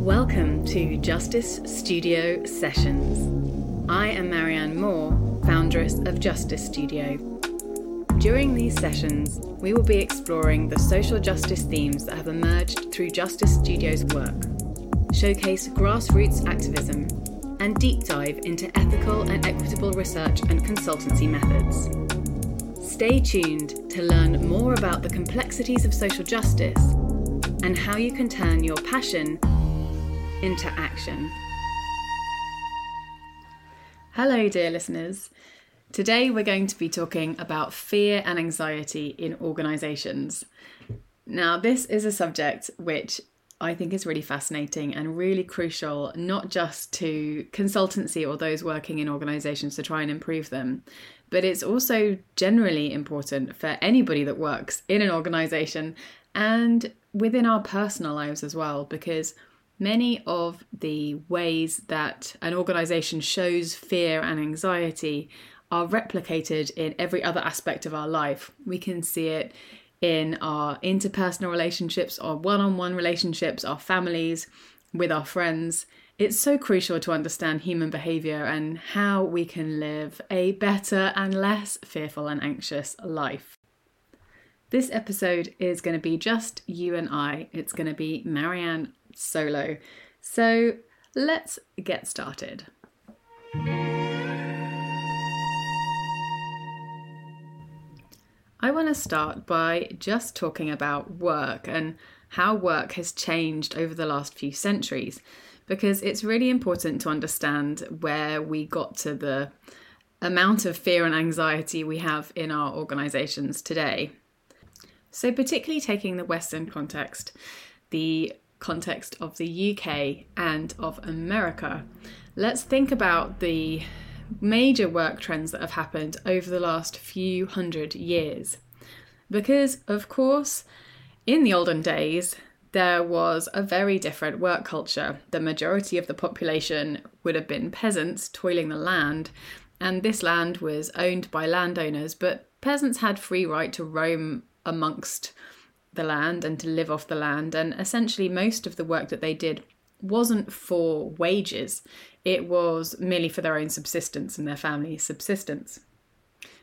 Welcome to Justice Studio Sessions. I am Marianne Moore, foundress of Justice Studio. During these sessions, we will be exploring the social justice themes that have emerged through Justice Studio's work, showcase grassroots activism, and deep dive into ethical and equitable research and consultancy methods. Stay tuned to learn more about the complexities of social justice and how you can turn your passion into action. Hello, dear listeners. Today we're going to be talking about fear and anxiety in organisations. Now, this is a subject which I think is really fascinating and really crucial, not just to consultancy or those working in organisations to try and improve them, but it's also generally important for anybody that works in an organisation and within our personal lives as well, because many of the ways that an organisation shows fear and anxiety are replicated in every other aspect of our life. We can see it in our interpersonal relationships, our one on one relationships, our families, with our friends. It's so crucial to understand human behaviour and how we can live a better and less fearful and anxious life. This episode is going to be just you and I. It's going to be Marianne solo. So let's get started. I want to start by just talking about work and how work has changed over the last few centuries because it's really important to understand where we got to the amount of fear and anxiety we have in our organisations today. So, particularly taking the Western context, the context of the UK and of America, let's think about the major work trends that have happened over the last few hundred years. Because, of course, in the olden days, there was a very different work culture. The majority of the population would have been peasants toiling the land, and this land was owned by landowners, but peasants had free right to roam amongst the land and to live off the land, and essentially most of the work that they did wasn't for wages, it was merely for their own subsistence and their family's subsistence.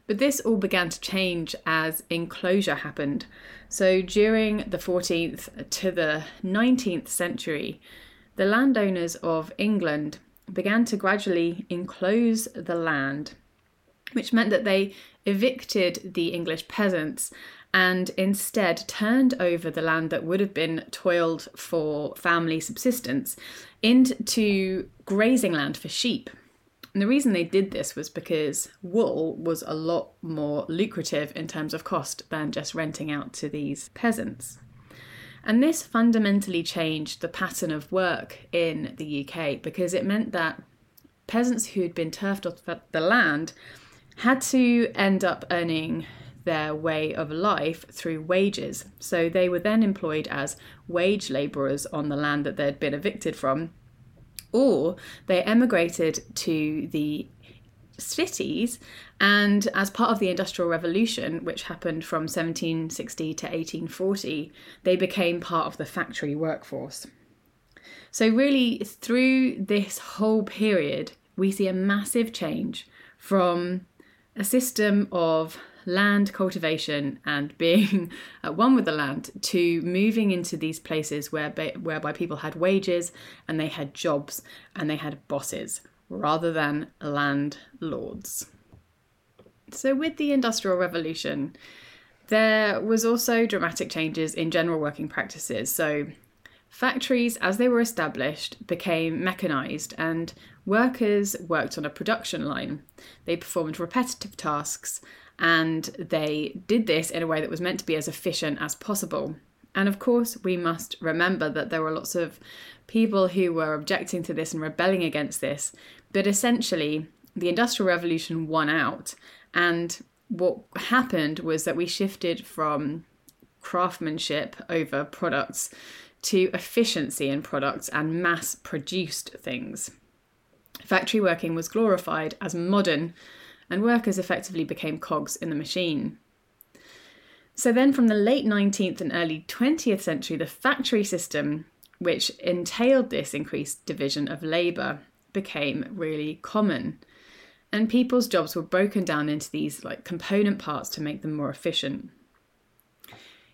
But this all began to change as enclosure happened. So during the 14th to the 19th century, the landowners of England began to gradually enclose the land, which meant that they evicted the English peasants and instead turned over the land that would have been toiled for family subsistence into grazing land for sheep. And the reason they did this was because wool was a lot more lucrative in terms of cost than just renting out to these peasants. And this fundamentally changed the pattern of work in the UK because it meant that peasants who had been turfed off the land had to end up earning their way of life through wages. So they were then employed as wage labourers on the land that they'd been evicted from, or they emigrated to the cities and as part of the industrial revolution which happened from 1760 to 1840 they became part of the factory workforce. So really through this whole period we see a massive change from a system of land cultivation and being at one with the land to moving into these places where whereby people had wages and they had jobs and they had bosses rather than landlords. So with the industrial revolution there was also dramatic changes in general working practices. So Factories, as they were established, became mechanised and workers worked on a production line. They performed repetitive tasks and they did this in a way that was meant to be as efficient as possible. And of course, we must remember that there were lots of people who were objecting to this and rebelling against this, but essentially, the Industrial Revolution won out. And what happened was that we shifted from craftsmanship over products to efficiency in products and mass produced things. Factory working was glorified as modern and workers effectively became cogs in the machine. So then, from the late 19th and early 20th century, the factory system, which entailed this increased division of labour, became really common. And people's jobs were broken down into these like component parts to make them more efficient.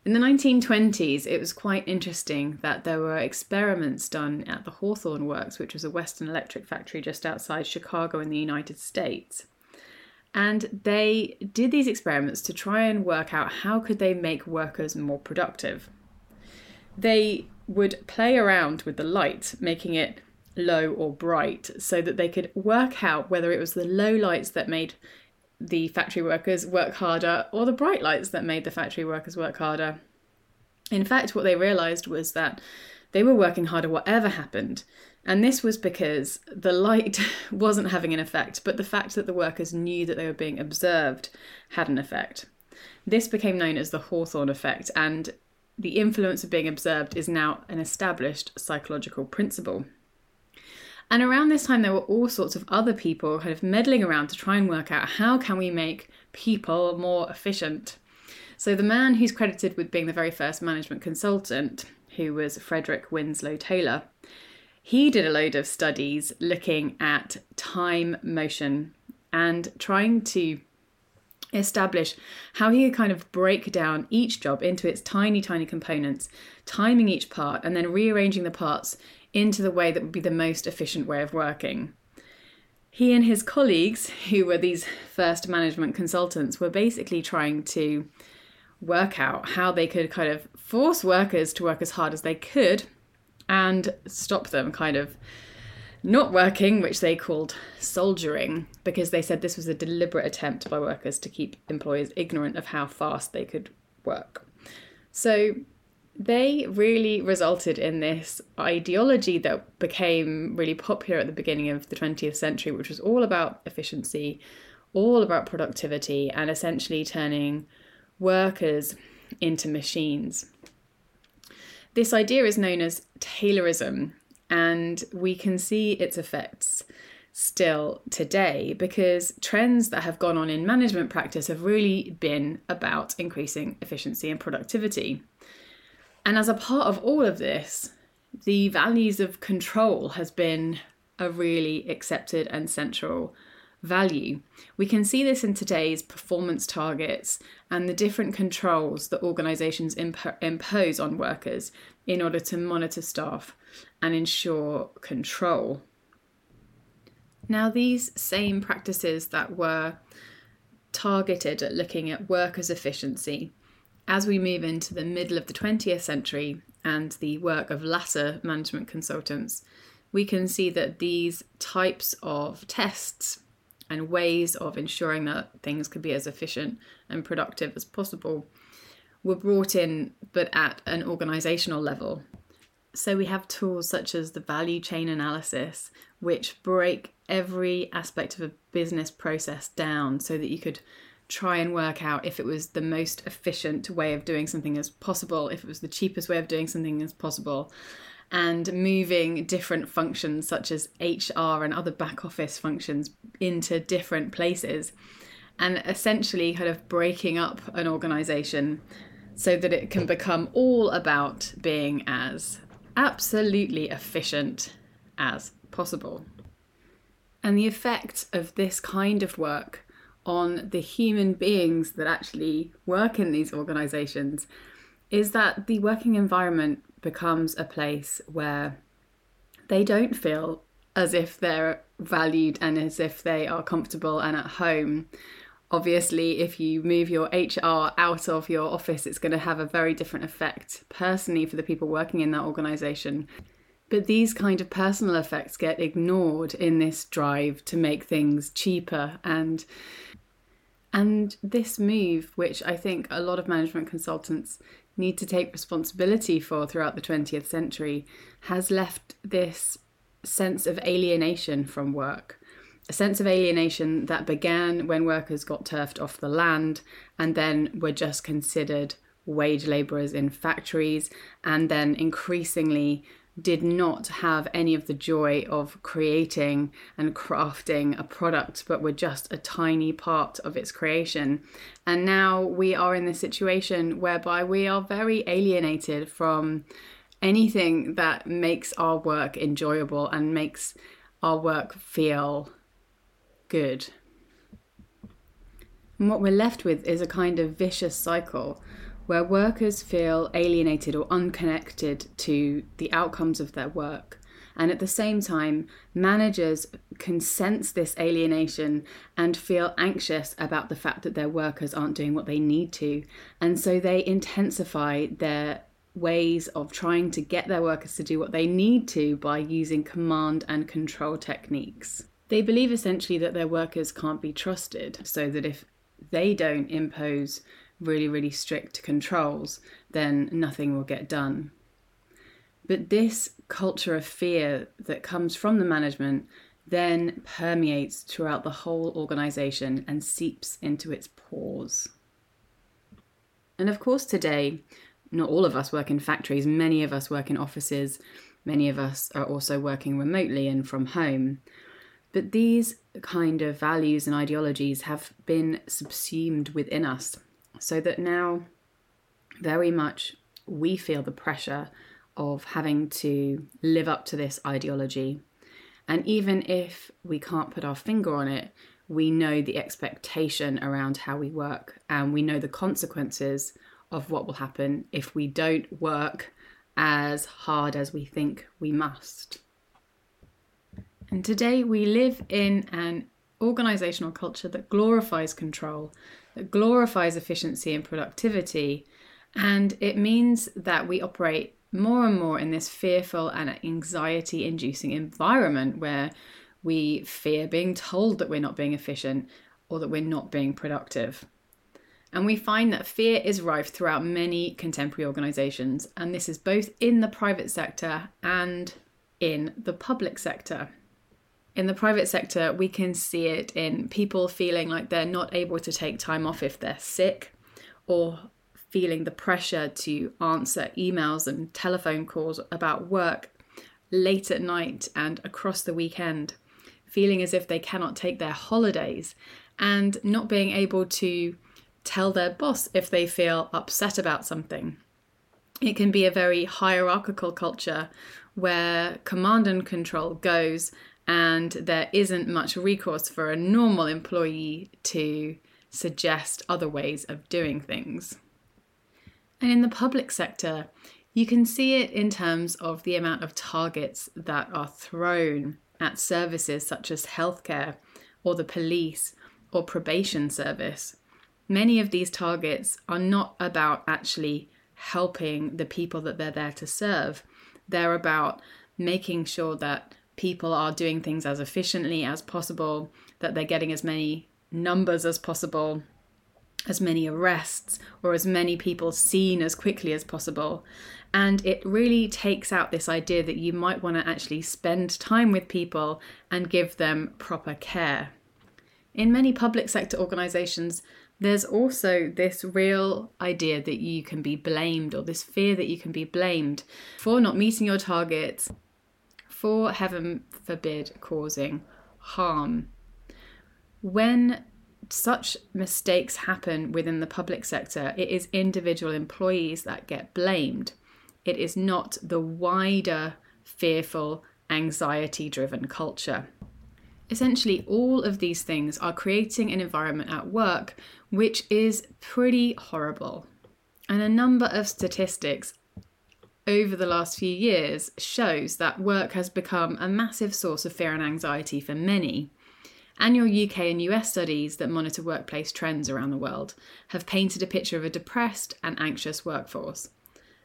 In the 1920s, it was quite interesting that there were experiments done at the Hawthorne Works, which was a Western electric factory just outside Chicago in the United States. And they did these experiments to try and work out how could they make workers more productive. They would play around with the light, making it low or bright, so that they could work out whether it was the low lights that made the factory workers work harder or the bright lights that made the factory workers work harder. In fact, what they realized was that they were working harder whatever happened. And this was because the light wasn't having an effect, but the fact that the workers knew that they were being observed had an effect. This became known as the Hawthorne effect, and the influence of being observed is now an established psychological principle. And around this time, there were all sorts of other people kind of meddling around to try and work out how can we make people more efficient. So the man who's credited with being the very first management consultant, who was Frederick Winslow Taylor, he did a load of studies looking at time motion and trying to establish how he could kind of break down each job into its tiny, tiny components, timing each part, and then rearranging the parts into the way that would be the most efficient way of working. He and his colleagues, who were these first management consultants, were basically trying to work out how they could kind of force workers to work as hard as they could and stop them kind of not working, which they called soldiering, because they said this was a deliberate attempt by workers to keep employers ignorant of how fast they could work. So they really resulted in this ideology that became really popular at the beginning of the 20th century, which was all about efficiency, all about productivity, and essentially turning workers into machines. This idea is known as Taylorism, and we can see its effects still today because trends that have gone on in management practice have really been about increasing efficiency and productivity. And as a part of all of this, the values of control has been a really accepted and central value. We can see this in today's performance targets and the different controls that organisations imp- impose on workers in order to monitor staff and ensure control. Now, these same practices that were targeted at looking at workers' efficiency as we move into the middle of the 20th century and the work of latter management consultants, we can see that these types of tests and ways of ensuring that things could be as efficient and productive as possible were brought in, but at an organizational level. So we have tools such as the value chain analysis, which break every aspect of a business process down so that you could try and work out if it was the most efficient way of doing something as possible, if it was the cheapest way of doing something as possible, and moving different functions such as HR and other back office functions into different places, and essentially kind of breaking up an organization so that it can become all about being as absolutely efficient as possible. And the effect of this kind of work on the human beings that actually work in these organizations is that the working environment becomes a place where they don't feel as if they're valued and as if they are comfortable and at home. Obviously, if you move your HR out of your office, it's going to have a very different effect personally for the people working in that organization. But these kind of personal effects get ignored in this drive to make things cheaper and and this move, which I think a lot of management consultants need to take responsibility for throughout the 20th century, has left this sense of alienation from work. A sense of alienation that began when workers got turfed off the land and then were just considered wage labourers in factories, and then increasingly did not have any of the joy of creating and crafting a product, but were just a tiny part of its creation. And now we are in this situation whereby we are very alienated from anything that makes our work enjoyable and makes our work feel good. And what we're left with is a kind of vicious cycle where workers feel alienated or unconnected to the outcomes of their work. And at the same time, managers can sense this alienation and feel anxious about the fact that their workers aren't doing what they need to. And so they intensify their ways of trying to get their workers to do what they need to by using command and control techniques. They believe essentially that their workers can't be trusted, so that if they don't impose really, really strict controls, then nothing will get done. But this culture of fear that comes from the management then permeates throughout the whole organization and seeps into its pores. And of course, today, not all of us work in factories, many of us work in offices, many of us are also working remotely and from home. But these kind of values and ideologies have been subsumed within us so that now very much we feel the pressure of having to live up to this ideology. And even if we can't put our finger on it, we know the expectation around how we work and we know the consequences of what will happen if we don't work as hard as we think we must. And today we live in an organizational culture that glorifies control, that glorifies efficiency and productivity, and it means that we operate more and more in this fearful and anxiety inducing environment where we fear being told that we're not being efficient or that we're not being productive. And we find that fear is rife throughout many contemporary organisations, and this is both in the private sector and in the public sector. In the private sector, we can see it in people feeling like they're not able to take time off if they're sick, or feeling the pressure to answer emails and telephone calls about work late at night and across the weekend, feeling as if they cannot take their holidays, and not being able to tell their boss if they feel upset about something. It can be a very hierarchical culture where command and control goes, and there isn't much recourse for a normal employee to suggest other ways of doing things. And in the public sector, you can see it in terms of the amount of targets that are thrown at services such as healthcare or the police or probation service many of these targets are not about actually helping the people that they're there to serve. They're about making sure that people are doing things as efficiently as possible, that they're getting as many numbers as possible, as many arrests, or as many people seen as quickly as possible. And it really takes out this idea that you might want to actually spend time with people and give them proper care. In many public sector organisations, there's also this real idea that you can be blamed, or this fear that you can be blamed for not meeting your targets, for heaven forbid causing harm. When such mistakes happen within the public sector, it is individual employees that get blamed. It is not the wider, fearful, anxiety driven culture. Essentially, all of these things are creating an environment at work which is pretty horrible. And a number of statistics over the last few years shows that work has become a massive source of fear and anxiety for many. Annual UK and US studies that monitor workplace trends around the world have painted a picture of a depressed and anxious workforce.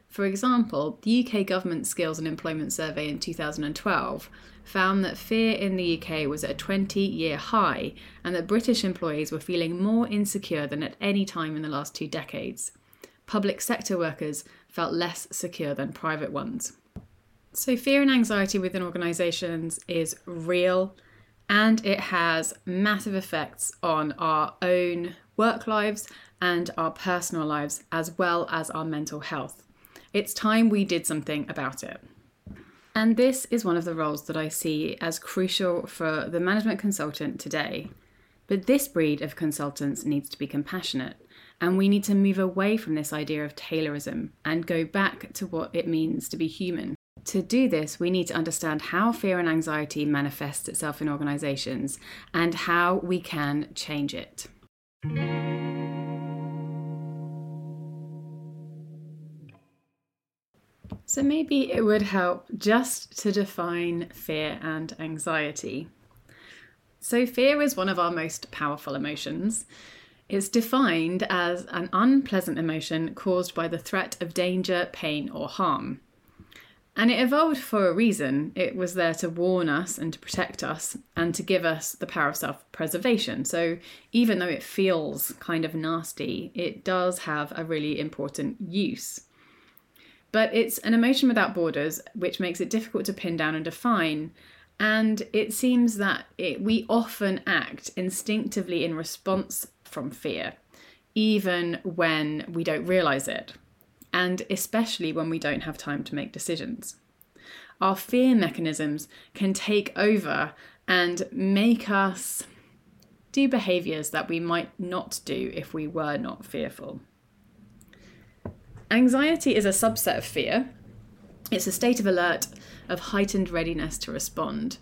For example, the UK Government Skills and Employment Survey in 2012 found that fear in the UK was at a 20 year high and that British employees were feeling more insecure than at any time in the last two decades. Public sector workers felt less secure than private ones. So, fear and anxiety within organisations is real and it has massive effects on our own work lives and our personal lives, as well as our mental health. It's time we did something about it. And this is one of the roles that I see as crucial for the management consultant today. But this breed of consultants needs to be compassionate, and we need to move away from this idea of Taylorism and go back to what it means to be human. To do this, we need to understand how fear and anxiety manifests itself in organisations and how we can change it. So maybe it would help just to define fear and anxiety. So, fear is one of our most powerful emotions. It's defined as an unpleasant emotion caused by the threat of danger, pain, or harm. And it evolved for a reason. It was there to warn us and to protect us and to give us the power of self preservation. So, even though it feels kind of nasty, it does have a really important use. But it's an emotion without borders, which makes it difficult to pin down and define. And it seems that it, we often act instinctively in response from fear, even when we don't realize it, and especially when we don't have time to make decisions. Our fear mechanisms can take over and make us do behaviors that we might not do if we were not fearful. Anxiety is a subset of fear. It's a state of alert, of heightened readiness to respond.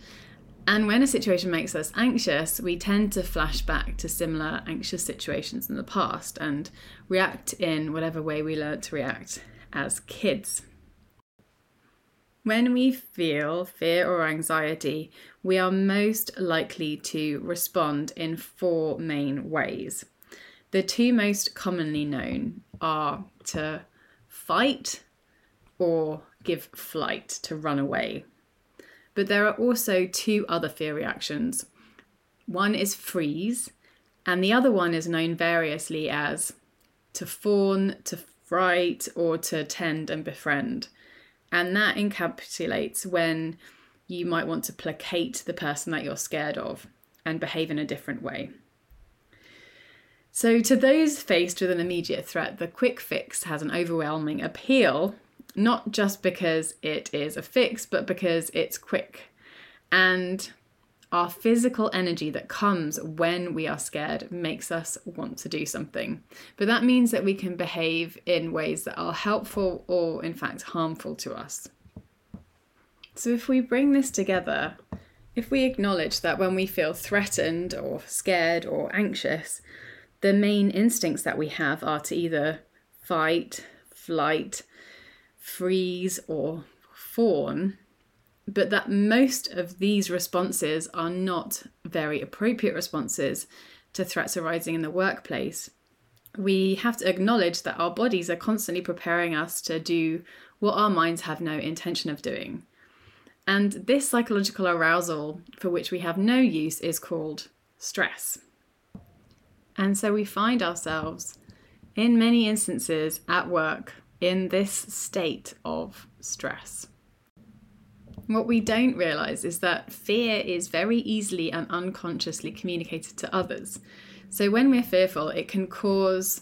And when a situation makes us anxious, we tend to flash back to similar anxious situations in the past and react in whatever way we learned to react as kids. When we feel fear or anxiety, we are most likely to respond in four main ways. The two most commonly known are to fight or give flight to run away. But there are also two other fear reactions. One is freeze, and the other one is known variously as to fawn, to fright, or to tend and befriend. And that encapsulates when you might want to placate the person that you're scared of and behave in a different way. So, to those faced with an immediate threat, the quick fix has an overwhelming appeal, not just because it is a fix, but because it's quick. And our physical energy that comes when we are scared makes us want to do something. But that means that we can behave in ways that are helpful or, in fact, harmful to us. So, if we bring this together, if we acknowledge that when we feel threatened or scared or anxious, the main instincts that we have are to either fight, flight, freeze, or fawn, but that most of these responses are not very appropriate responses to threats arising in the workplace. We have to acknowledge that our bodies are constantly preparing us to do what our minds have no intention of doing. And this psychological arousal for which we have no use is called stress. And so we find ourselves in many instances at work in this state of stress. What we don't realize is that fear is very easily and unconsciously communicated to others. So when we're fearful, it can cause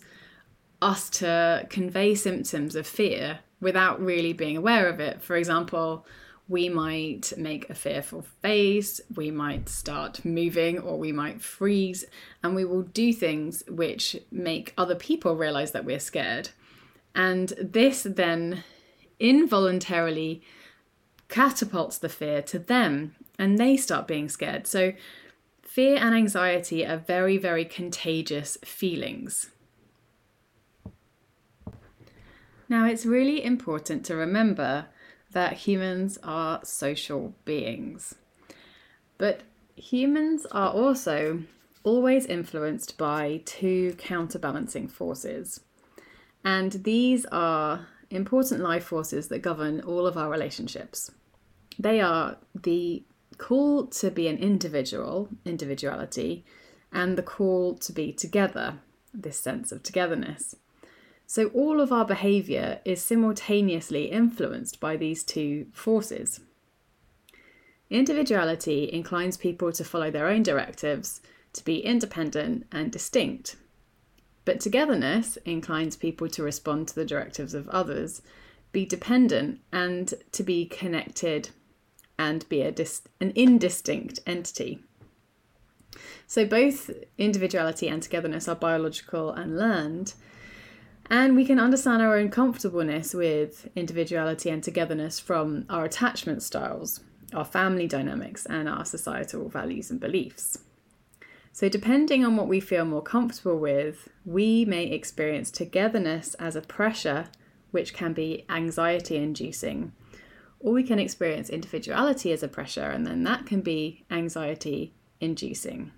us to convey symptoms of fear without really being aware of it. For example, we might make a fearful face, we might start moving, or we might freeze, and we will do things which make other people realize that we're scared. And this then involuntarily catapults the fear to them, and they start being scared. So, fear and anxiety are very, very contagious feelings. Now, it's really important to remember that humans are social beings. But humans are also always influenced by two counterbalancing forces. And these are important life forces that govern all of our relationships. They are the call to be an individual, individuality, and the call to be together, this sense of togetherness. So all of our behaviour is simultaneously influenced by these two forces. Individuality inclines people to follow their own directives, to be independent and distinct. But togetherness inclines people to respond to the directives of others, be dependent, and to be connected and be dis- an indistinct entity. So, both individuality and togetherness are biological and learned. And we can understand our own comfortableness with individuality and togetherness from our attachment styles, our family dynamics, and our societal values and beliefs. So, depending on what we feel more comfortable with, we may experience togetherness as a pressure, which can be anxiety inducing, or we can experience individuality as a pressure, and then that can be anxiety inducing.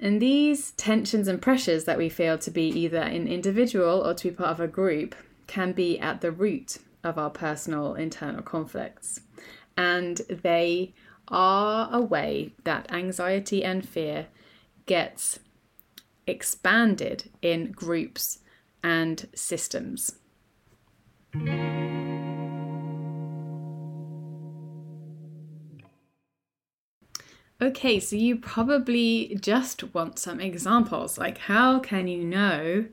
And these tensions and pressures that we feel to be either an individual or to be part of a group can be at the root of our personal internal conflicts. And they are a way that anxiety and fear gets expanded in groups and systems. Okay, so you probably just want some examples. Like, how can you know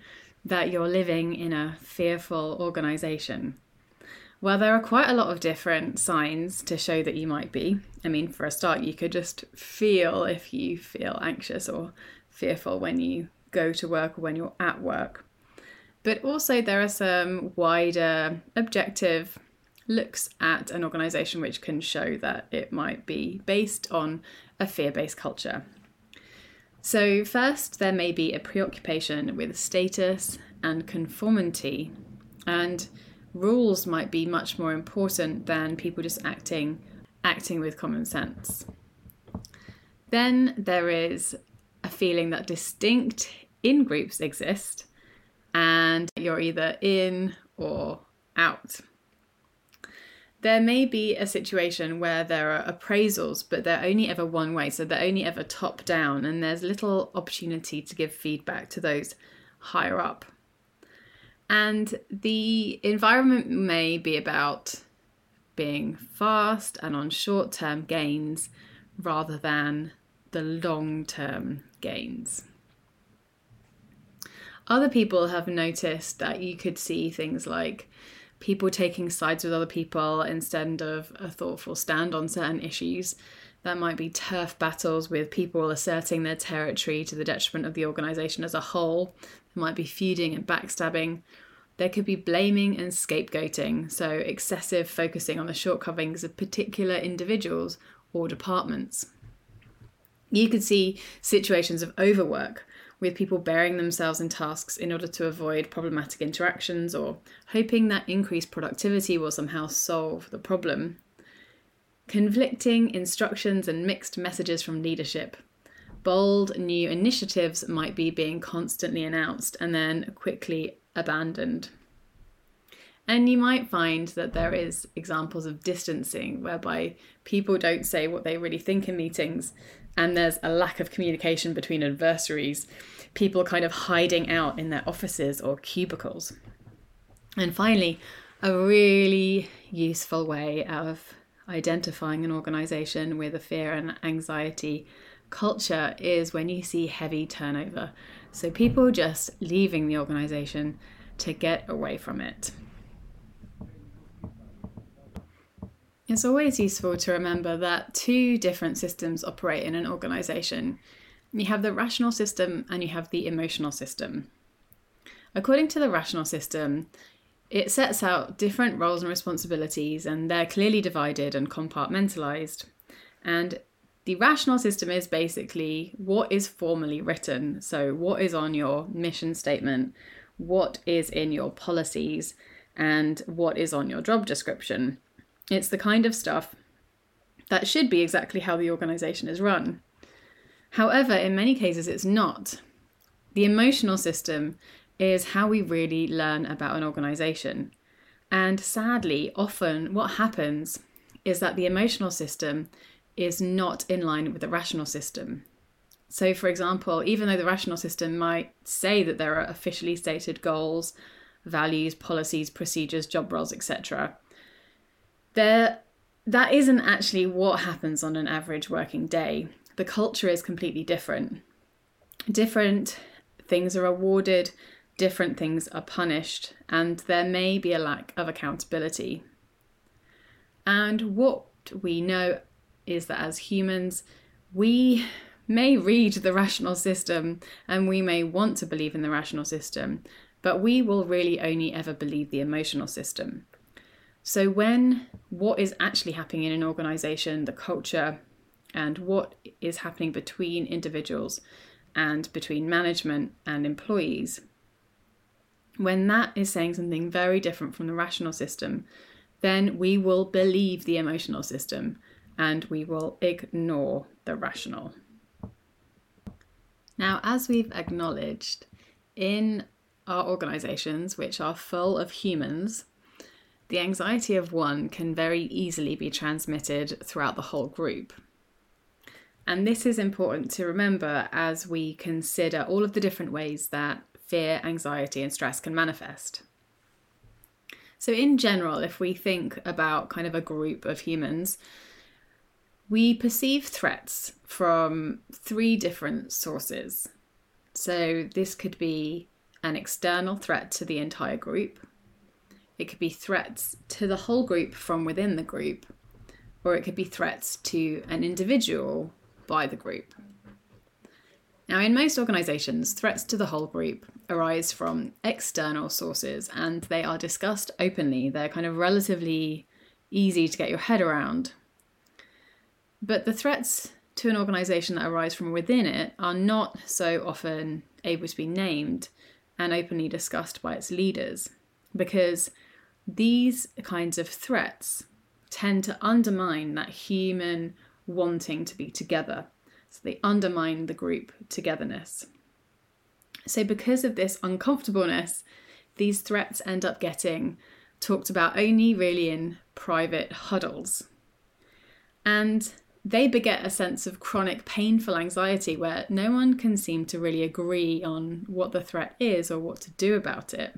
that you're living in a fearful organization? Well, there are quite a lot of different signs to show that you might be. I mean, for a start, you could just feel if you feel anxious or fearful when you go to work or when you're at work. But also, there are some wider objective looks at an organization which can show that it might be based on a fear based culture. So, first, there may be a preoccupation with status and conformity, and rules might be much more important than people just acting acting with common sense. Then there is a feeling that distinct in groups exist and you're either in or out there may be a situation where there are appraisals, but they're only ever one way, so they're only ever top down, and there's little opportunity to give feedback to those higher up. And the environment may be about being fast and on short term gains rather than the long term gains. Other people have noticed that you could see things like people taking sides with other people instead of a thoughtful stand on certain issues. That might be turf battles with people asserting their territory to the detriment of the organisation as a whole. There might be feuding and backstabbing. There could be blaming and scapegoating, so excessive focusing on the shortcomings of particular individuals or departments. You could see situations of overwork with people burying themselves in tasks in order to avoid problematic interactions or hoping that increased productivity will somehow solve the problem. Conflicting instructions and mixed messages from leadership. Bold new initiatives might be being constantly announced and then quickly abandoned. And you might find that there is examples of distancing whereby people don't say what they really think in meetings and there's a lack of communication between adversaries, people kind of hiding out in their offices or cubicles. And finally, a really useful way of identifying an organization with a fear and anxiety culture is when you see heavy turnover. So people just leaving the organization to get away from it. It's always useful to remember that two different systems operate in an organization. You have the rational system and you have the emotional system. According to the rational system, it sets out different roles and responsibilities, and they're clearly divided and compartmentalized. And the rational system is basically what is formally written. So, what is on your mission statement, what is in your policies, and what is on your job description. It's the kind of stuff that should be exactly how the organization is run. However, in many cases, it's not. The emotional system is how we really learn about an organization. And sadly, often what happens is that the emotional system is not in line with the rational system. So, for example, even though the rational system might say that there are officially stated goals, values, policies, procedures, job roles, etc., there that isn't actually what happens on an average working day. The culture is completely different. Different things are awarded, different things are punished, and there may be a lack of accountability. And what we know is that as humans, we may read the rational system and we may want to believe in the rational system, but we will really only ever believe the emotional system. So, when what is actually happening in an organization, the culture, and what is happening between individuals and between management and employees, when that is saying something very different from the rational system, then we will believe the emotional system and we will ignore the rational. Now, as we've acknowledged, in our organizations, which are full of humans, the anxiety of one can very easily be transmitted throughout the whole group. And this is important to remember as we consider all of the different ways that fear, anxiety, and stress can manifest. So, in general, if we think about kind of a group of humans, we perceive threats from three different sources. So, this could be an external threat to the entire group, it could be threats to the whole group from within the group, or it could be threats to an individual by the group. Now, in most organisations, threats to the whole group arise from external sources and they are discussed openly. They're kind of relatively easy to get your head around. But the threats to an organisation that arise from within it are not so often able to be named and openly discussed by its leaders because these kinds of threats tend to undermine that human wanting to be together. So they undermine the group togetherness. So, because of this uncomfortableness, these threats end up getting talked about only really in private huddles. And they beget a sense of chronic painful anxiety where no one can seem to really agree on what the threat is or what to do about it.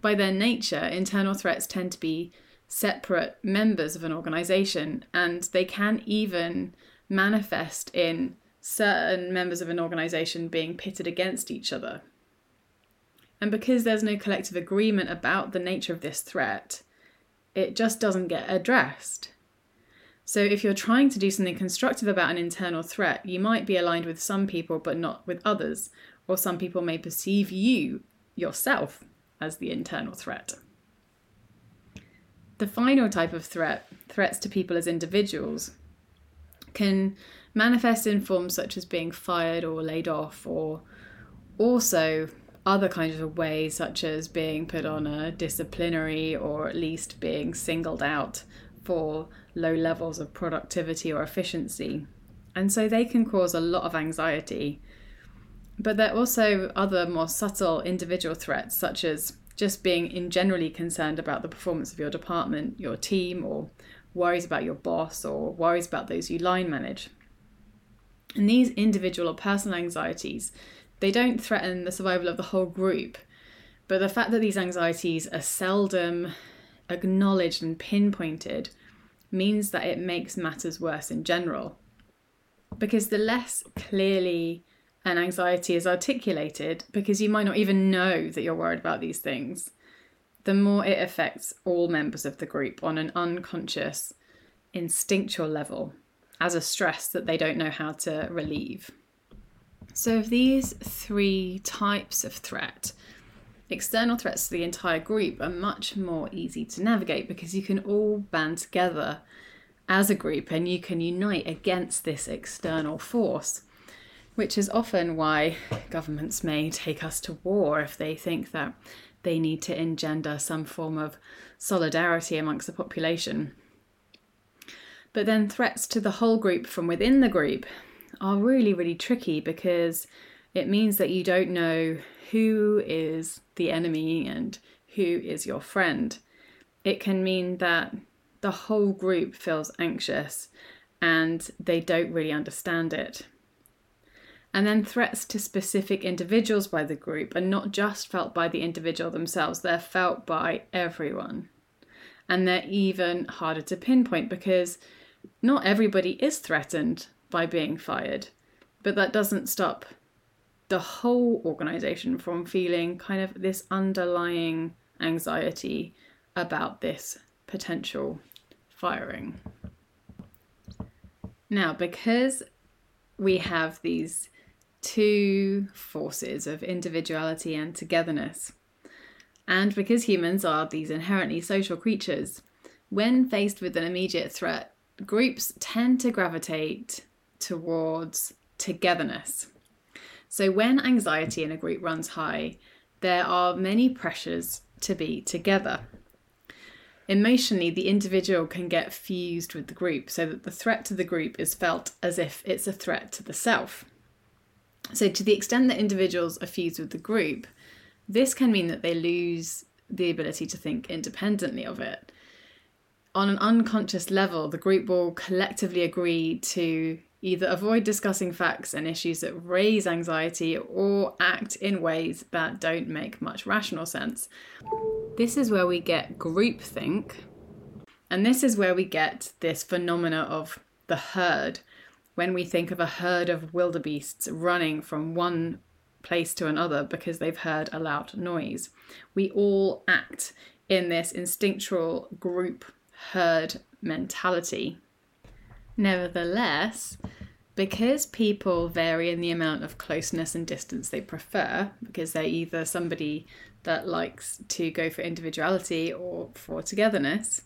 By their nature, internal threats tend to be separate members of an organization, and they can even manifest in certain members of an organization being pitted against each other. And because there's no collective agreement about the nature of this threat, it just doesn't get addressed. So, if you're trying to do something constructive about an internal threat, you might be aligned with some people but not with others, or some people may perceive you yourself as the internal threat. The final type of threat, threats to people as individuals, can manifest in forms such as being fired or laid off, or also other kinds of ways, such as being put on a disciplinary or at least being singled out for low levels of productivity or efficiency. And so they can cause a lot of anxiety but there are also other more subtle individual threats, such as just being in generally concerned about the performance of your department, your team, or worries about your boss, or worries about those you line manage. And these individual or personal anxieties, they don't threaten the survival of the whole group, but the fact that these anxieties are seldom acknowledged and pinpointed means that it makes matters worse in general. Because the less clearly an anxiety is articulated because you might not even know that you're worried about these things, the more it affects all members of the group on an unconscious, instinctual level as a stress that they don't know how to relieve. So, of these three types of threat, external threats to the entire group are much more easy to navigate because you can all band together as a group and you can unite against this external force which is often why governments may take us to war if they think that they need to engender some form of solidarity amongst the population. But then threats to the whole group from within the group are really, really tricky because it means that you don't know who is the enemy and who is your friend. It can mean that the whole group feels anxious and they don't really understand it. And then threats to specific individuals by the group are not just felt by the individual themselves, they're felt by everyone. And they're even harder to pinpoint because not everybody is threatened by being fired, but that doesn't stop the whole organization from feeling kind of this underlying anxiety about this potential firing. Now, because we have these two forces of individuality and togetherness, and because humans are these inherently social creatures, when faced with an immediate threat, groups tend to gravitate towards togetherness. So, when anxiety in a group runs high, there are many pressures to be together. Emotionally, the individual can get fused with the group so that the threat to the group is felt as if it's a threat to the self. So, to the extent that individuals are fused with the group, this can mean that they lose the ability to think independently of it. On an unconscious level, the group will collectively agree to either avoid discussing facts and issues that raise anxiety or act in ways that don't make much rational sense. This is where we get groupthink, and this is where we get this phenomena of the herd. When we think of a herd of wildebeests running from one place to another because they've heard a loud noise, we all act in this instinctual group herd mentality. Nevertheless, because people vary in the amount of closeness and distance they prefer, because they're either somebody that likes to go for individuality or for togetherness,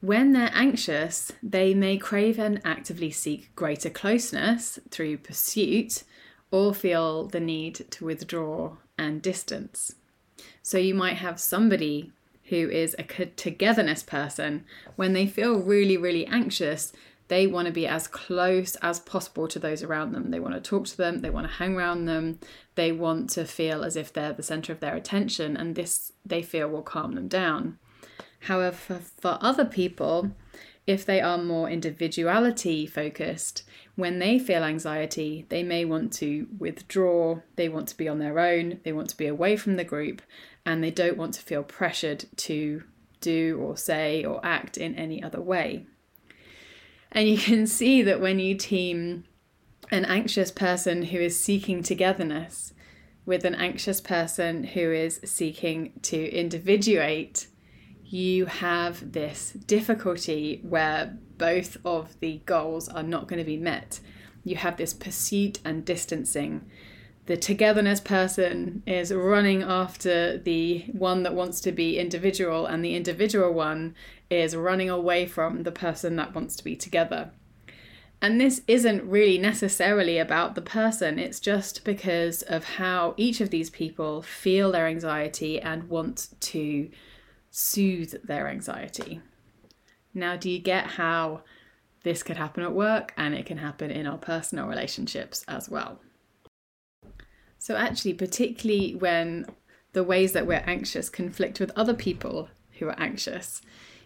when they're anxious, they may crave and actively seek greater closeness through pursuit or feel the need to withdraw and distance. So you might have somebody who is a togetherness person when they feel really, really anxious they want to be as close as possible to those around them. They want to talk to them, they want to hang around them, they want to feel as if they're the center of their attention, and this they feel will calm them down. However, for other people, if they are more individuality focused, when they feel anxiety, they may want to withdraw, they want to be on their own, they want to be away from the group, and they don't want to feel pressured to do or say or act in any other way. And you can see that when you team an anxious person who is seeking togetherness with an anxious person who is seeking to individuate, you have this difficulty where both of the goals are not going to be met. You have this pursuit and distancing the togetherness person is running after the one that wants to be individual, and the individual one is running away from the person that wants to be together. And this isn't really necessarily about the person, it's just because of how each of these people feel their anxiety and want to soothe their anxiety. Now, do you get how this could happen at work and it can happen in our personal relationships as well? So, actually, particularly when the ways that we're anxious conflict with other people who are anxious,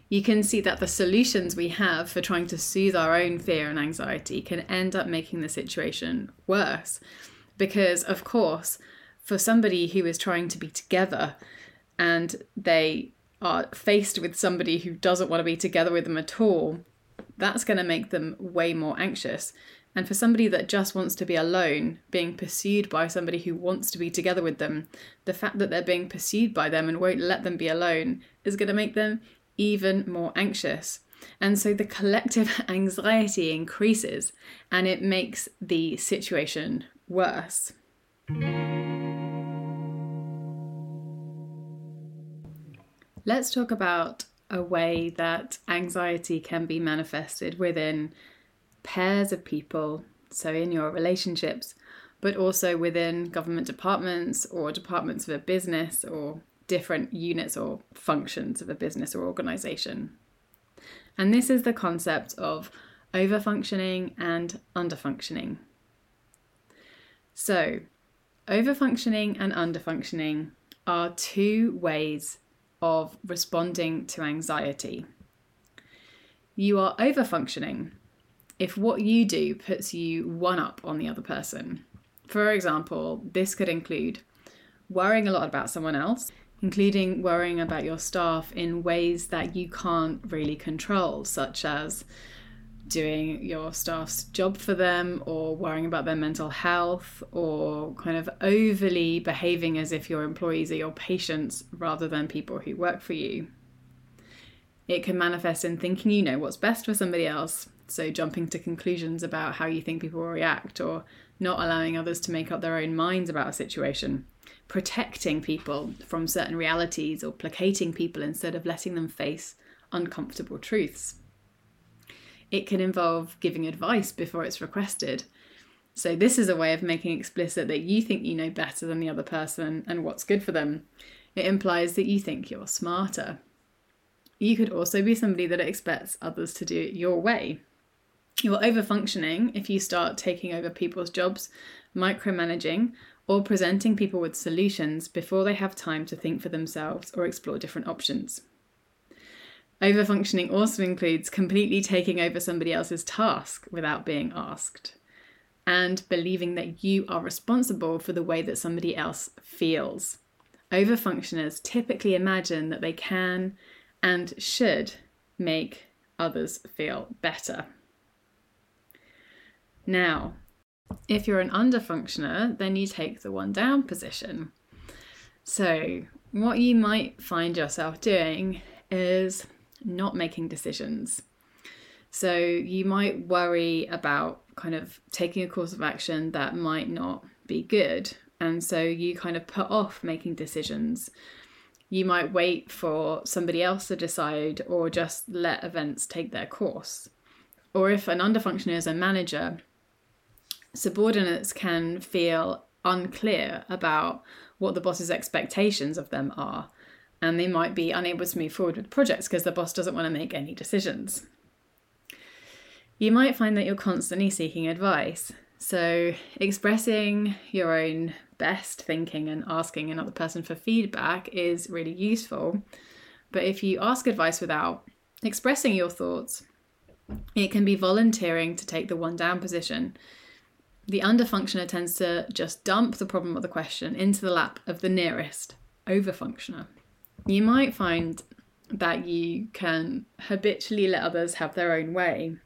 you can see that the solutions we have for trying to soothe our own fear and anxiety can end up making the situation worse. Because, of course, for somebody who is trying to be together and they are faced with somebody who doesn't want to be together with them at all, that's going to make them way more anxious and for somebody that just wants to be alone, being pursued by somebody who wants to be together with them, the fact that they're being pursued by them and won't let them be alone is going to make them even more anxious. And so the collective anxiety increases and it makes the situation worse. Let's talk about a way that anxiety can be manifested within pairs of people, so in your relationships, but also within government departments or departments of a business or different units or functions of a business or organization. And this is the concept of overfunctioning and underfunctioning. So, overfunctioning and underfunctioning are two ways of responding to anxiety. You are overfunctioning if what you do puts you one up on the other person. For example, this could include worrying a lot about someone else, including worrying about your staff in ways that you can't really control, such as doing your staff's job for them or worrying about their mental health or kind of overly behaving as if your employees are your patients rather than people who work for you. It can manifest in thinking you know what's best for somebody else, so jumping to conclusions about how you think people will react, or not allowing others to make up their own minds about a situation, protecting people from certain realities, or placating people instead of letting them face uncomfortable truths. It can involve giving advice before it's requested. So, this is a way of making explicit that you think you know better than the other person and what's good for them. It implies that you think you're smarter. You could also be somebody that expects others to do it your way. You're overfunctioning if you start taking over people's jobs, micromanaging, or presenting people with solutions before they have time to think for themselves or explore different options. Overfunctioning also includes completely taking over somebody else's task without being asked, and believing that you are responsible for the way that somebody else feels. Overfunctioners typically imagine that they can and should make others feel better. Now, if you're an underfunctioner, then you take the one down position. So, what you might find yourself doing is not making decisions. So, you might worry about kind of taking a course of action that might not be good. And so, you kind of put off making decisions you might wait for somebody else to decide or just let events take their course. Or if an underfunctioner is a manager, subordinates can feel unclear about what the boss's expectations of them are, and they might be unable to move forward with projects because the boss doesn't want to make any decisions. You might find that you're constantly seeking advice. So, expressing your own best thinking and asking another person for feedback is really useful. But if you ask advice without expressing your thoughts, it can be volunteering to take the one down position. The underfunctioner tends to just dump the problem or the question into the lap of the nearest overfunctioner. You might find that you can habitually let others have their own way.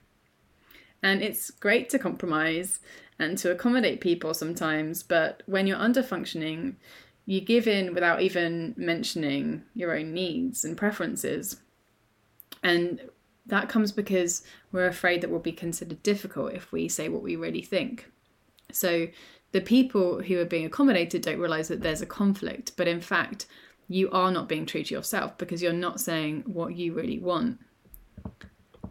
And it's great to compromise and to accommodate people sometimes. But when you're under functioning, you give in without even mentioning your own needs and preferences. And that comes because we're afraid that we'll be considered difficult if we say what we really think. So the people who are being accommodated don't realize that there's a conflict, but in fact, you are not being true to yourself because you're not saying what you really want.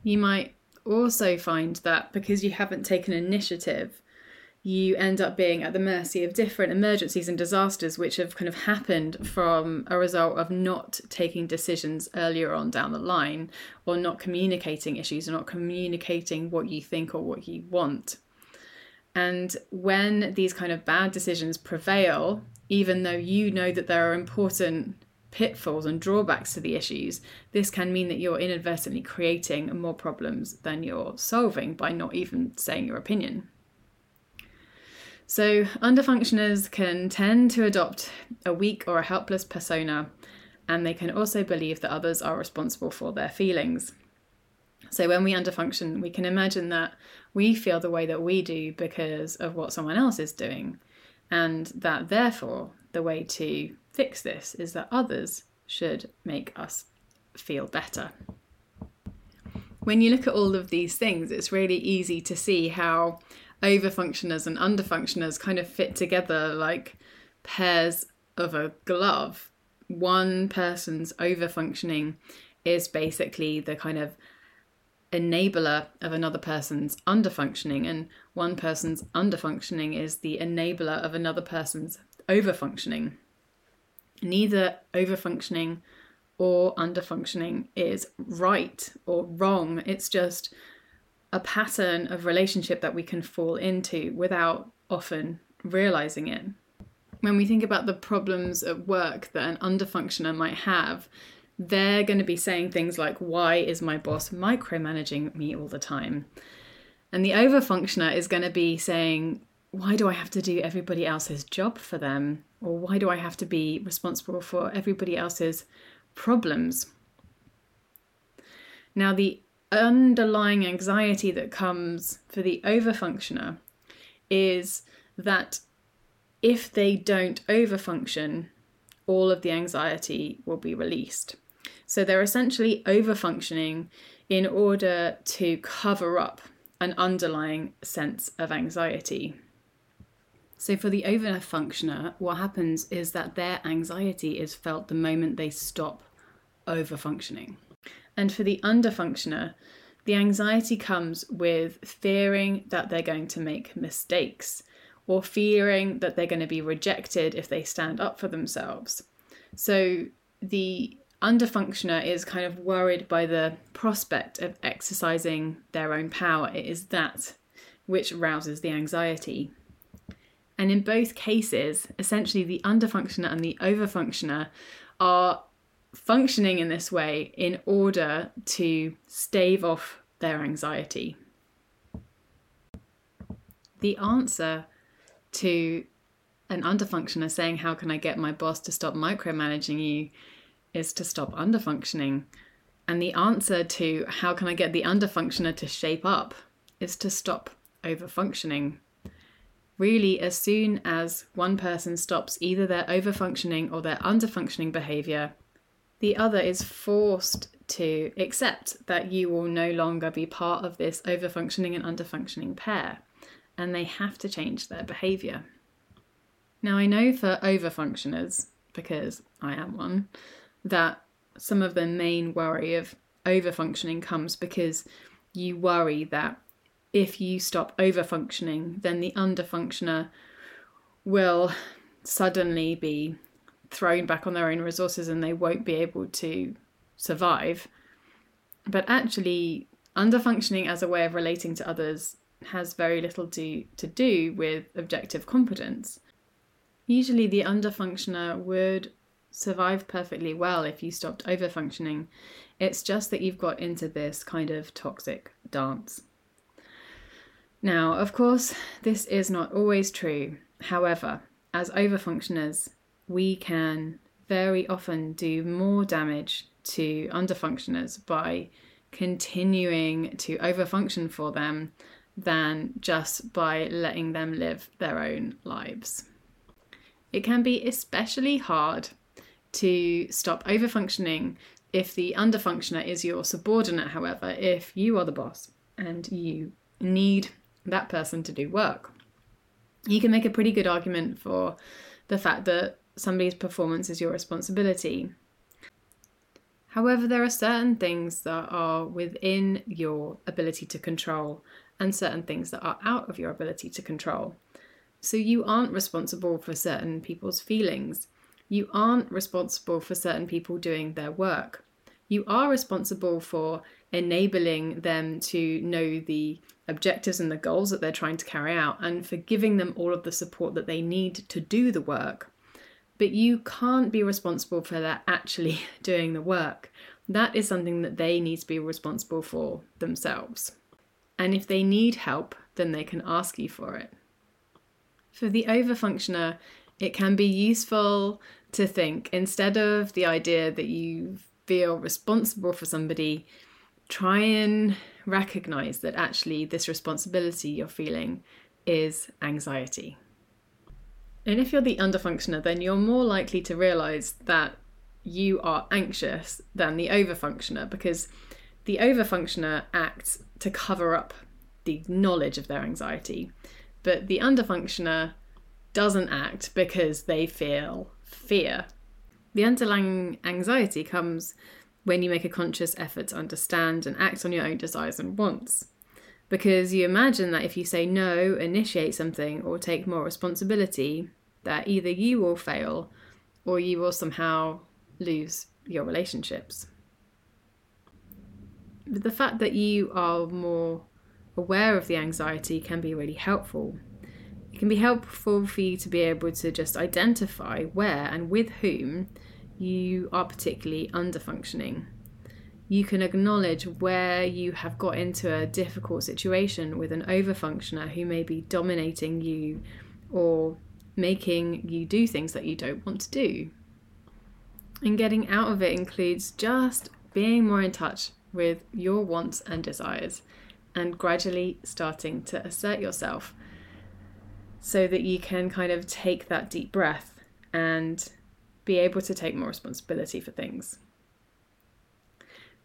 You might also find that because you haven't taken initiative, you end up being at the mercy of different emergencies and disasters which have kind of happened from a result of not taking decisions earlier on down the line or not communicating issues or not communicating what you think or what you want. And when these kind of bad decisions prevail, even though you know that there are important pitfalls and drawbacks to the issues, this can mean that you're inadvertently creating more problems than you're solving by not even saying your opinion. So, underfunctioners can tend to adopt a weak or a helpless persona, and they can also believe that others are responsible for their feelings. So, when we underfunction, we can imagine that we feel the way that we do because of what someone else is doing, and that therefore the way to fix this is that others should make us feel better. When you look at all of these things, it's really easy to see how overfunctioners and underfunctioners kind of fit together like pairs of a glove. One person's overfunctioning is basically the kind of enabler of another person's underfunctioning, and one person's underfunctioning is the enabler of another person's overfunctioning. Neither overfunctioning or underfunctioning is right or wrong. It's just a pattern of relationship that we can fall into without often realizing it. When we think about the problems at work that an underfunctioner might have, they're going to be saying things like, Why is my boss micromanaging me all the time? And the overfunctioner is going to be saying, Why do I have to do everybody else's job for them? Or why do I have to be responsible for everybody else's problems? Now, the underlying anxiety that comes for the overfunctioner is that if they don't overfunction, all of the anxiety will be released. So they're essentially over functioning in order to cover up an underlying sense of anxiety. So, for the over functioner, what happens is that their anxiety is felt the moment they stop over functioning. And for the under functioner, the anxiety comes with fearing that they're going to make mistakes or fearing that they're going to be rejected if they stand up for themselves. So, the underfunctioner is kind of worried by the prospect of exercising their own power. It is that which rouses the anxiety. And in both cases, essentially the underfunctioner and the overfunctioner are functioning in this way in order to stave off their anxiety. The answer to an underfunctioner saying, How can I get my boss to stop micromanaging you? Is to stop underfunctioning. And the answer to how can I get the underfunctioner to shape up is to stop overfunctioning. Really, as soon as one person stops either their overfunctioning or their underfunctioning behavior, the other is forced to accept that you will no longer be part of this overfunctioning and underfunctioning pair, and they have to change their behavior. Now, I know for overfunctioners, because I am one, that some of the main worry of overfunctioning comes because you worry that if you stop overfunctioning, then the underfunctioner will suddenly be thrown back on their own resources and they won't be able to survive. But actually, underfunctioning as a way of relating to others has very little to, to do with objective competence. Usually, the underfunctioner would survive perfectly well if you stopped over functioning. It's just that you've got into this kind of toxic dance. Now, of course, this is not always true. However, as over functioners, we can very often do more damage to under functioners by continuing to overfunction for them than just by letting them live their own lives. It can be especially hard to stop overfunctioning if the underfunctioner is your subordinate, however, if you are the boss and you need that person to do work. You can make a pretty good argument for the fact that somebody's performance is your responsibility. However, there are certain things that are within your ability to control and certain things that are out of your ability to control. So you aren't responsible for certain people's feelings. You aren't responsible for certain people doing their work. You are responsible for enabling them to know the objectives and the goals that they're trying to carry out and for giving them all of the support that they need to do the work but you can't be responsible for that actually doing the work. That is something that they need to be responsible for themselves. And if they need help, then they can ask you for it. For the overfunctioner, it can be useful to think instead of the idea that you feel responsible for somebody, try and recognize that actually this responsibility you're feeling is anxiety. And if you're the underfunctioner, then you're more likely to realize that you are anxious than the overfunctioner because the overfunctioner acts to cover up the knowledge of their anxiety, but the underfunctioner doesn't act because they feel fear. The underlying anxiety comes when you make a conscious effort to understand and act on your own desires and wants. Because you imagine that if you say no, initiate something, or take more responsibility, that either you will fail or you will somehow lose your relationships. But the fact that you are more aware of the anxiety can be really helpful. It can be helpful for you to be able to just identify where and with whom you are particularly under functioning. You can acknowledge where you have got into a difficult situation with an overfunctioner who may be dominating you or making you do things that you don't want to do. And getting out of it includes just being more in touch with your wants and desires and gradually starting to assert yourself so that you can kind of take that deep breath and be able to take more responsibility for things.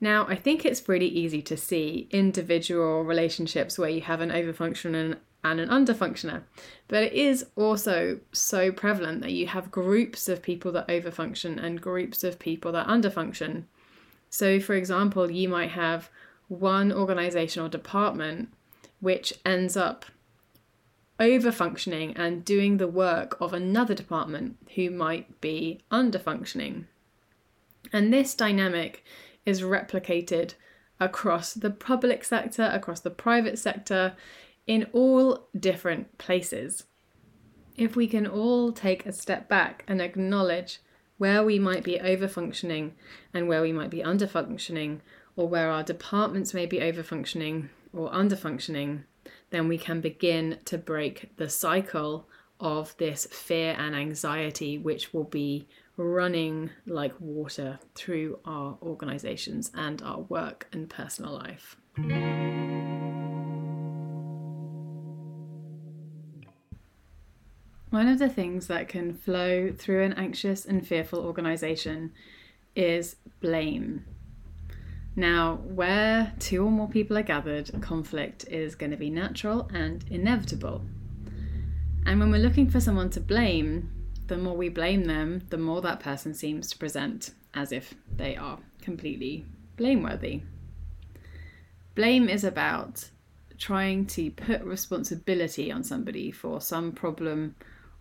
Now, I think it's really easy to see individual relationships where you have an overfunctioner and an underfunctioner, but it is also so prevalent that you have groups of people that overfunction and groups of people that underfunction. So, for example, you might have one organization or department which ends up overfunctioning and doing the work of another department who might be underfunctioning. And this dynamic is replicated across the public sector, across the private sector, in all different places. If we can all take a step back and acknowledge where we might be overfunctioning and where we might be underfunctioning, or where our departments may be overfunctioning or underfunctioning, then we can begin to break the cycle of this fear and anxiety, which will be running like water through our organizations and our work and personal life. One of the things that can flow through an anxious and fearful organization is blame. Now, where two or more people are gathered, conflict is going to be natural and inevitable. And when we're looking for someone to blame, the more we blame them, the more that person seems to present as if they are completely blameworthy. Blame is about trying to put responsibility on somebody for some problem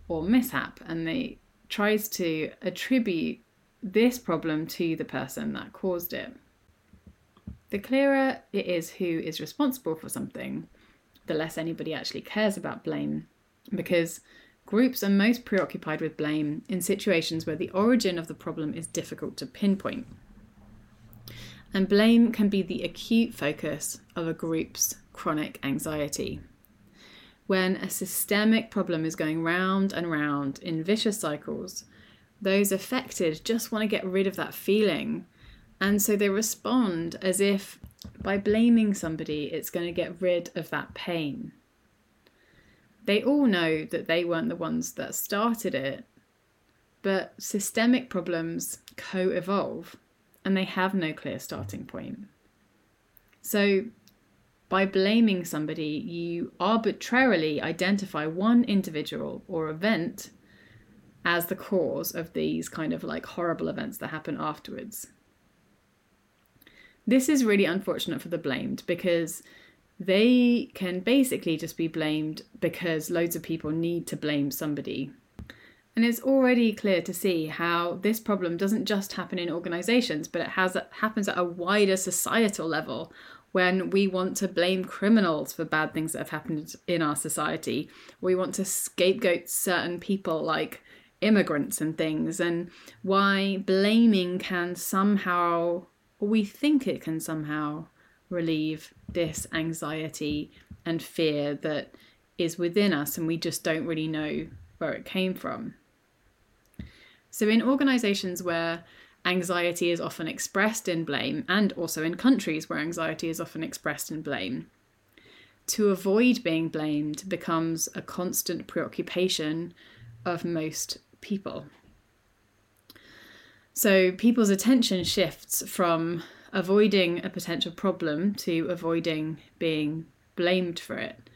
or mishap, and they tries to attribute this problem to the person that caused it. The clearer it is who is responsible for something, the less anybody actually cares about blame, because groups are most preoccupied with blame in situations where the origin of the problem is difficult to pinpoint. And blame can be the acute focus of a group's chronic anxiety. When a systemic problem is going round and round in vicious cycles, those affected just want to get rid of that feeling and so they respond as if by blaming somebody, it's going to get rid of that pain. They all know that they weren't the ones that started it, but systemic problems co evolve and they have no clear starting point. So, by blaming somebody, you arbitrarily identify one individual or event as the cause of these kind of like horrible events that happen afterwards. This is really unfortunate for the blamed because they can basically just be blamed because loads of people need to blame somebody. And it's already clear to see how this problem doesn't just happen in organizations, but it has happens at a wider societal level when we want to blame criminals for bad things that have happened in our society. We want to scapegoat certain people like immigrants and things, and why blaming can somehow we think it can somehow relieve this anxiety and fear that is within us and we just don't really know where it came from. So, in organizations where anxiety is often expressed in blame, and also in countries where anxiety is often expressed in blame, to avoid being blamed becomes a constant preoccupation of most people. So people's attention shifts from avoiding a potential problem to avoiding being blamed for it.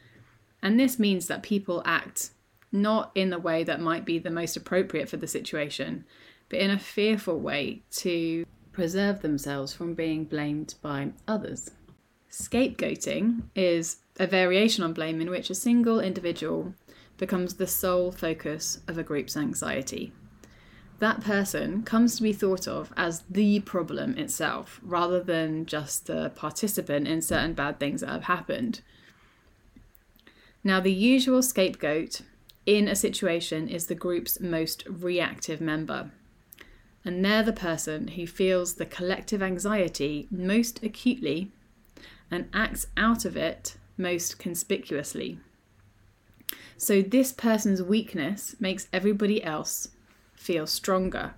And this means that people act not in the way that might be the most appropriate for the situation, but in a fearful way to preserve themselves from being blamed by others. Scapegoating is a variation on blame in which a single individual becomes the sole focus of a group's anxiety that person comes to be thought of as the problem itself rather than just the participant in certain bad things that have happened. Now, the usual scapegoat in a situation is the group's most reactive member. And they're the person who feels the collective anxiety most acutely and acts out of it most conspicuously. So, this person's weakness makes everybody else feel stronger.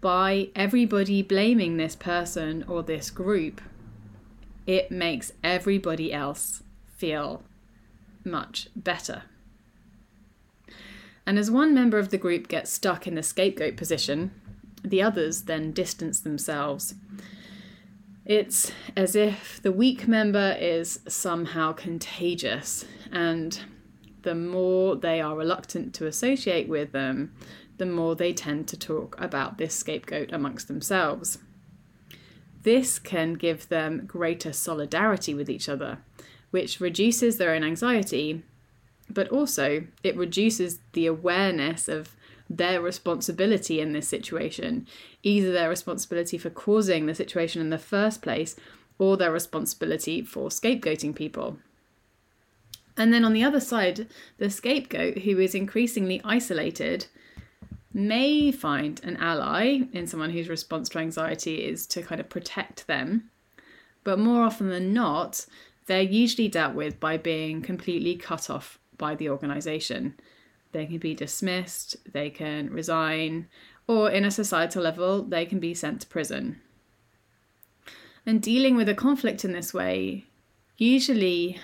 By everybody blaming this person or this group, it makes everybody else feel much better. And as one member of the group gets stuck in the scapegoat position, the others then distance themselves. It's as if the weak member is somehow contagious, and the more they are reluctant to associate with them, the more they tend to talk about this scapegoat amongst themselves. This can give them greater solidarity with each other, which reduces their own anxiety, but also it reduces the awareness of their responsibility in this situation, either their responsibility for causing the situation in the first place or their responsibility for scapegoating people. And then on the other side, the scapegoat, who is increasingly isolated, may find an ally in someone whose response to anxiety is to kind of protect them. But more often than not, they're usually dealt with by being completely cut off by the organisation. They can be dismissed, they can resign, or in a societal level, they can be sent to prison. And dealing with a conflict in this way, usually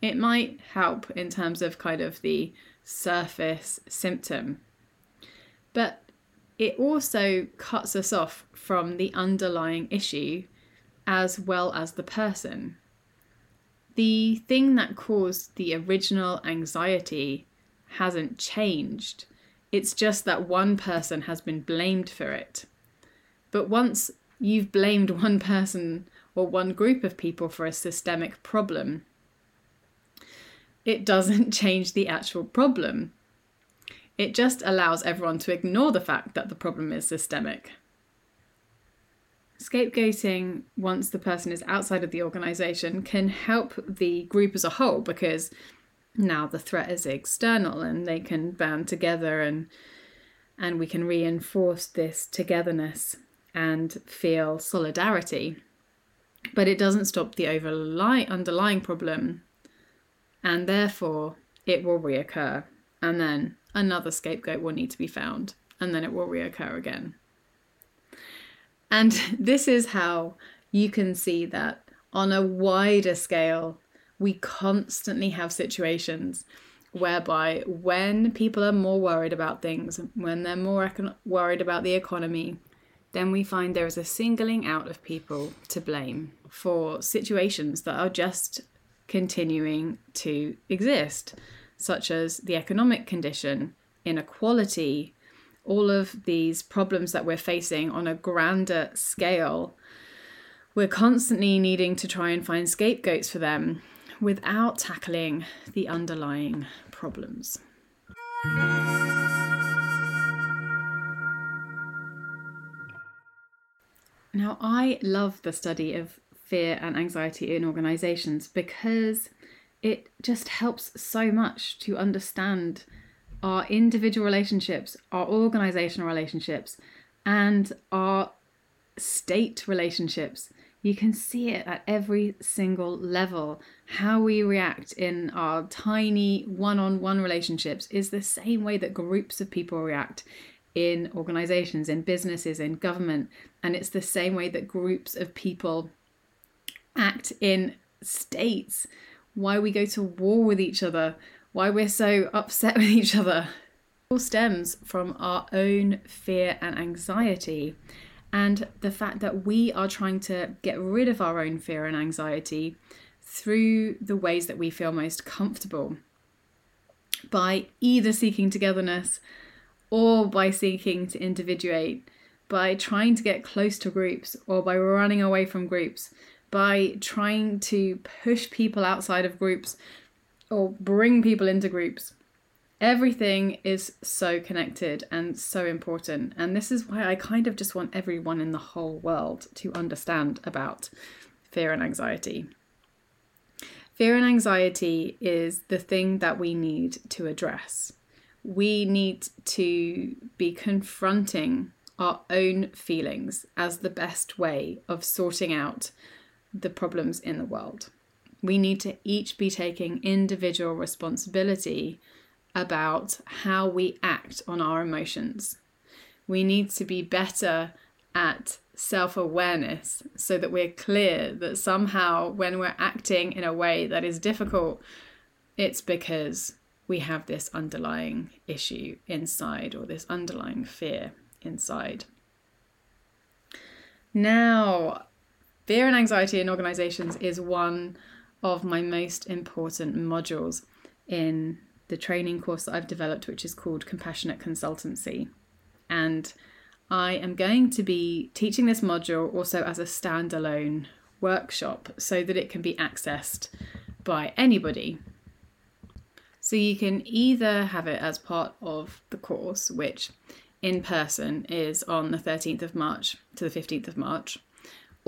it might help in terms of kind of the surface symptom. But it also cuts us off from the underlying issue as well as the person. The thing that caused the original anxiety hasn't changed. It's just that one person has been blamed for it. But once you've blamed one person or one group of people for a systemic problem, it doesn't change the actual problem. It just allows everyone to ignore the fact that the problem is systemic. Scapegoating, once the person is outside of the organisation, can help the group as a whole because now the threat is external and they can band together and and we can reinforce this togetherness and feel solidarity but it doesn't stop the overlying underlying problem and therefore it will reoccur and then another scapegoat will need to be found and then it will reoccur again. And this is how you can see that on a wider scale we constantly have situations whereby when people are more worried about things, when they're more econ- worried about the economy, then we find there is a singling out of people to blame for situations that are just continuing to exist, such as the economic condition, inequality, all of these problems that we're facing on a grander scale. We're constantly needing to try and find scapegoats for them without tackling the underlying problems. Now, I love the study of fear and anxiety in organizations because it just helps so much to understand our individual relationships, our organizational relationships, and our state relationships you can see it at every single level. How we react in our tiny one on one relationships is the same way that groups of people react in organizations, in businesses, in government. And it's the same way that groups of people act in states. Why we go to war with each other, why we're so upset with each other. It all stems from our own fear and anxiety and the fact that we are trying to get rid of our own fear and anxiety through the ways that we feel most comfortable by either seeking togetherness or by seeking to individuate, by trying to get close to groups or by running away from groups, by trying to push people outside of groups or bring people into groups. Everything is so connected and so important. And this is why I kind of just want everyone in the whole world to understand about fear and anxiety. Fear and anxiety is the thing that we need to address. We need to be confronting our own feelings as the best way of sorting out the problems in the world. We need to each be taking individual responsibility about how we act on our emotions. We need to be better at self awareness so that we're clear that somehow when we're acting in a way that is difficult, it's because we have this underlying issue inside or this underlying fear inside. Now, fear and anxiety in organizations is one of my most important modules in the training course that I've developed, which is called Compassionate Consultancy. And I am going to be teaching this module also as a standalone workshop so that it can be accessed by anybody. So you can either have it as part of the course, which in person is on the 13th of March to the 15th of March,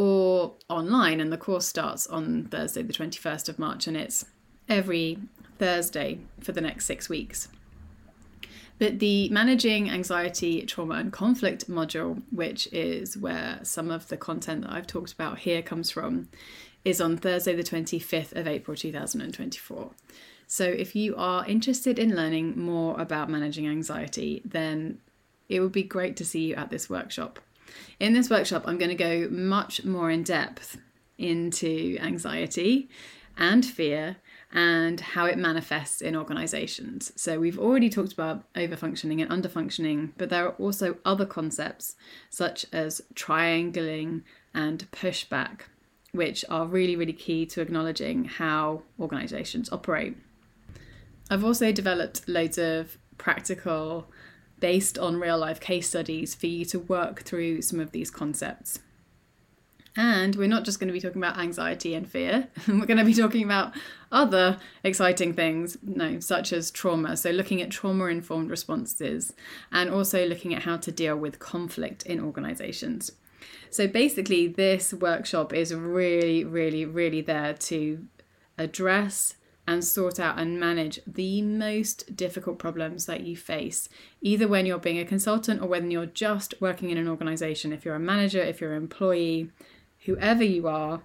or online, and the course starts on Thursday, the 21st of March, and it's every Thursday for the next six weeks. But the Managing Anxiety, Trauma and Conflict module, which is where some of the content that I've talked about here comes from, is on Thursday, the 25th of April 2024. So if you are interested in learning more about managing anxiety, then it would be great to see you at this workshop. In this workshop, I'm going to go much more in depth into anxiety and fear and how it manifests in organizations. So, we've already talked about overfunctioning and underfunctioning, but there are also other concepts such as triangling and pushback, which are really, really key to acknowledging how organizations operate. I've also developed loads of practical, based on real life case studies for you to work through some of these concepts. And we're not just going to be talking about anxiety and fear, we're going to be talking about other exciting things, no, such as trauma. So, looking at trauma informed responses and also looking at how to deal with conflict in organizations. So, basically, this workshop is really, really, really there to address and sort out and manage the most difficult problems that you face, either when you're being a consultant or when you're just working in an organization. If you're a manager, if you're an employee, whoever you are,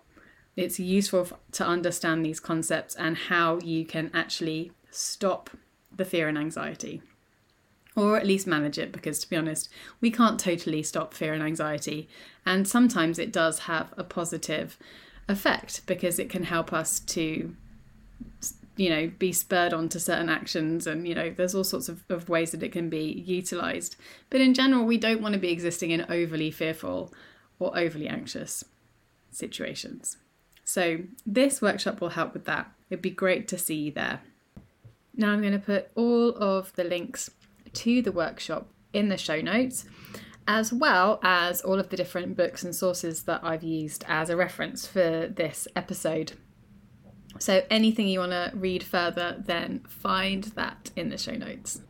it's useful to understand these concepts and how you can actually stop the fear and anxiety. Or at least manage it, because to be honest, we can't totally stop fear and anxiety. And sometimes it does have a positive effect because it can help us to you know be spurred on to certain actions and you know there's all sorts of, of ways that it can be utilized. But in general we don't want to be existing in overly fearful or overly anxious situations. So this workshop will help with that. It'd be great to see you there. Now i'm going to put all of the links to the workshop in the show notes as well as all of the different books and sources that I've used as a reference for this episode so, anything you want to read further, then find that in the show notes.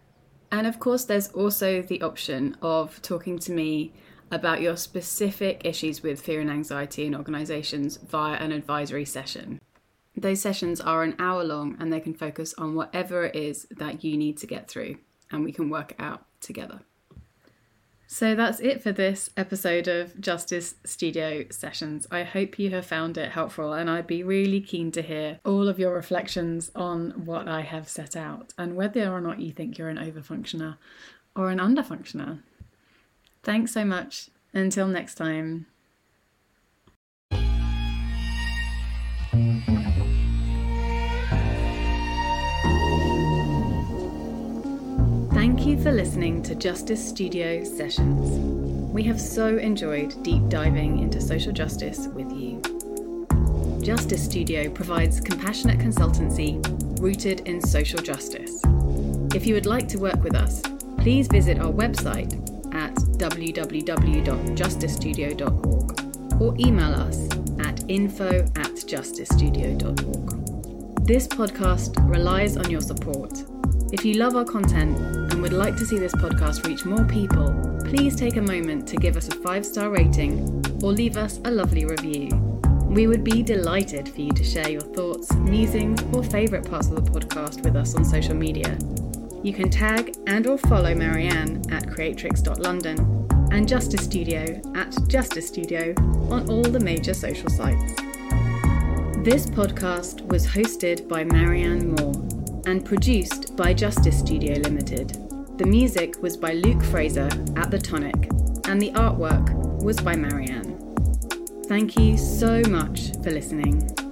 And of course, there's also the option of talking to me about your specific issues with fear and anxiety in organisations via an advisory session. Those sessions are an hour long and they can focus on whatever it is that you need to get through, and we can work it out together. So that's it for this episode of Justice Studio Sessions. I hope you have found it helpful, and I'd be really keen to hear all of your reflections on what I have set out and whether or not you think you're an overfunctioner or an underfunctioner. Thanks so much. Until next time. For listening to Justice Studio Sessions. We have so enjoyed deep diving into social justice with you. Justice Studio provides compassionate consultancy rooted in social justice. If you would like to work with us, please visit our website at www.justicestudio.org or email us at info at justicestudio.org. This podcast relies on your support if you love our content and would like to see this podcast reach more people, please take a moment to give us a five star rating or leave us a lovely review. We would be delighted for you to share your thoughts, musings, or favourite parts of the podcast with us on social media. You can tag and or follow Marianne at creatrix.london and Justice Studio at Justice Studio on all the major social sites. This podcast was hosted by Marianne Moore and produced by Justice Studio Limited. The music was by Luke Fraser at The Tonic, and the artwork was by Marianne. Thank you so much for listening.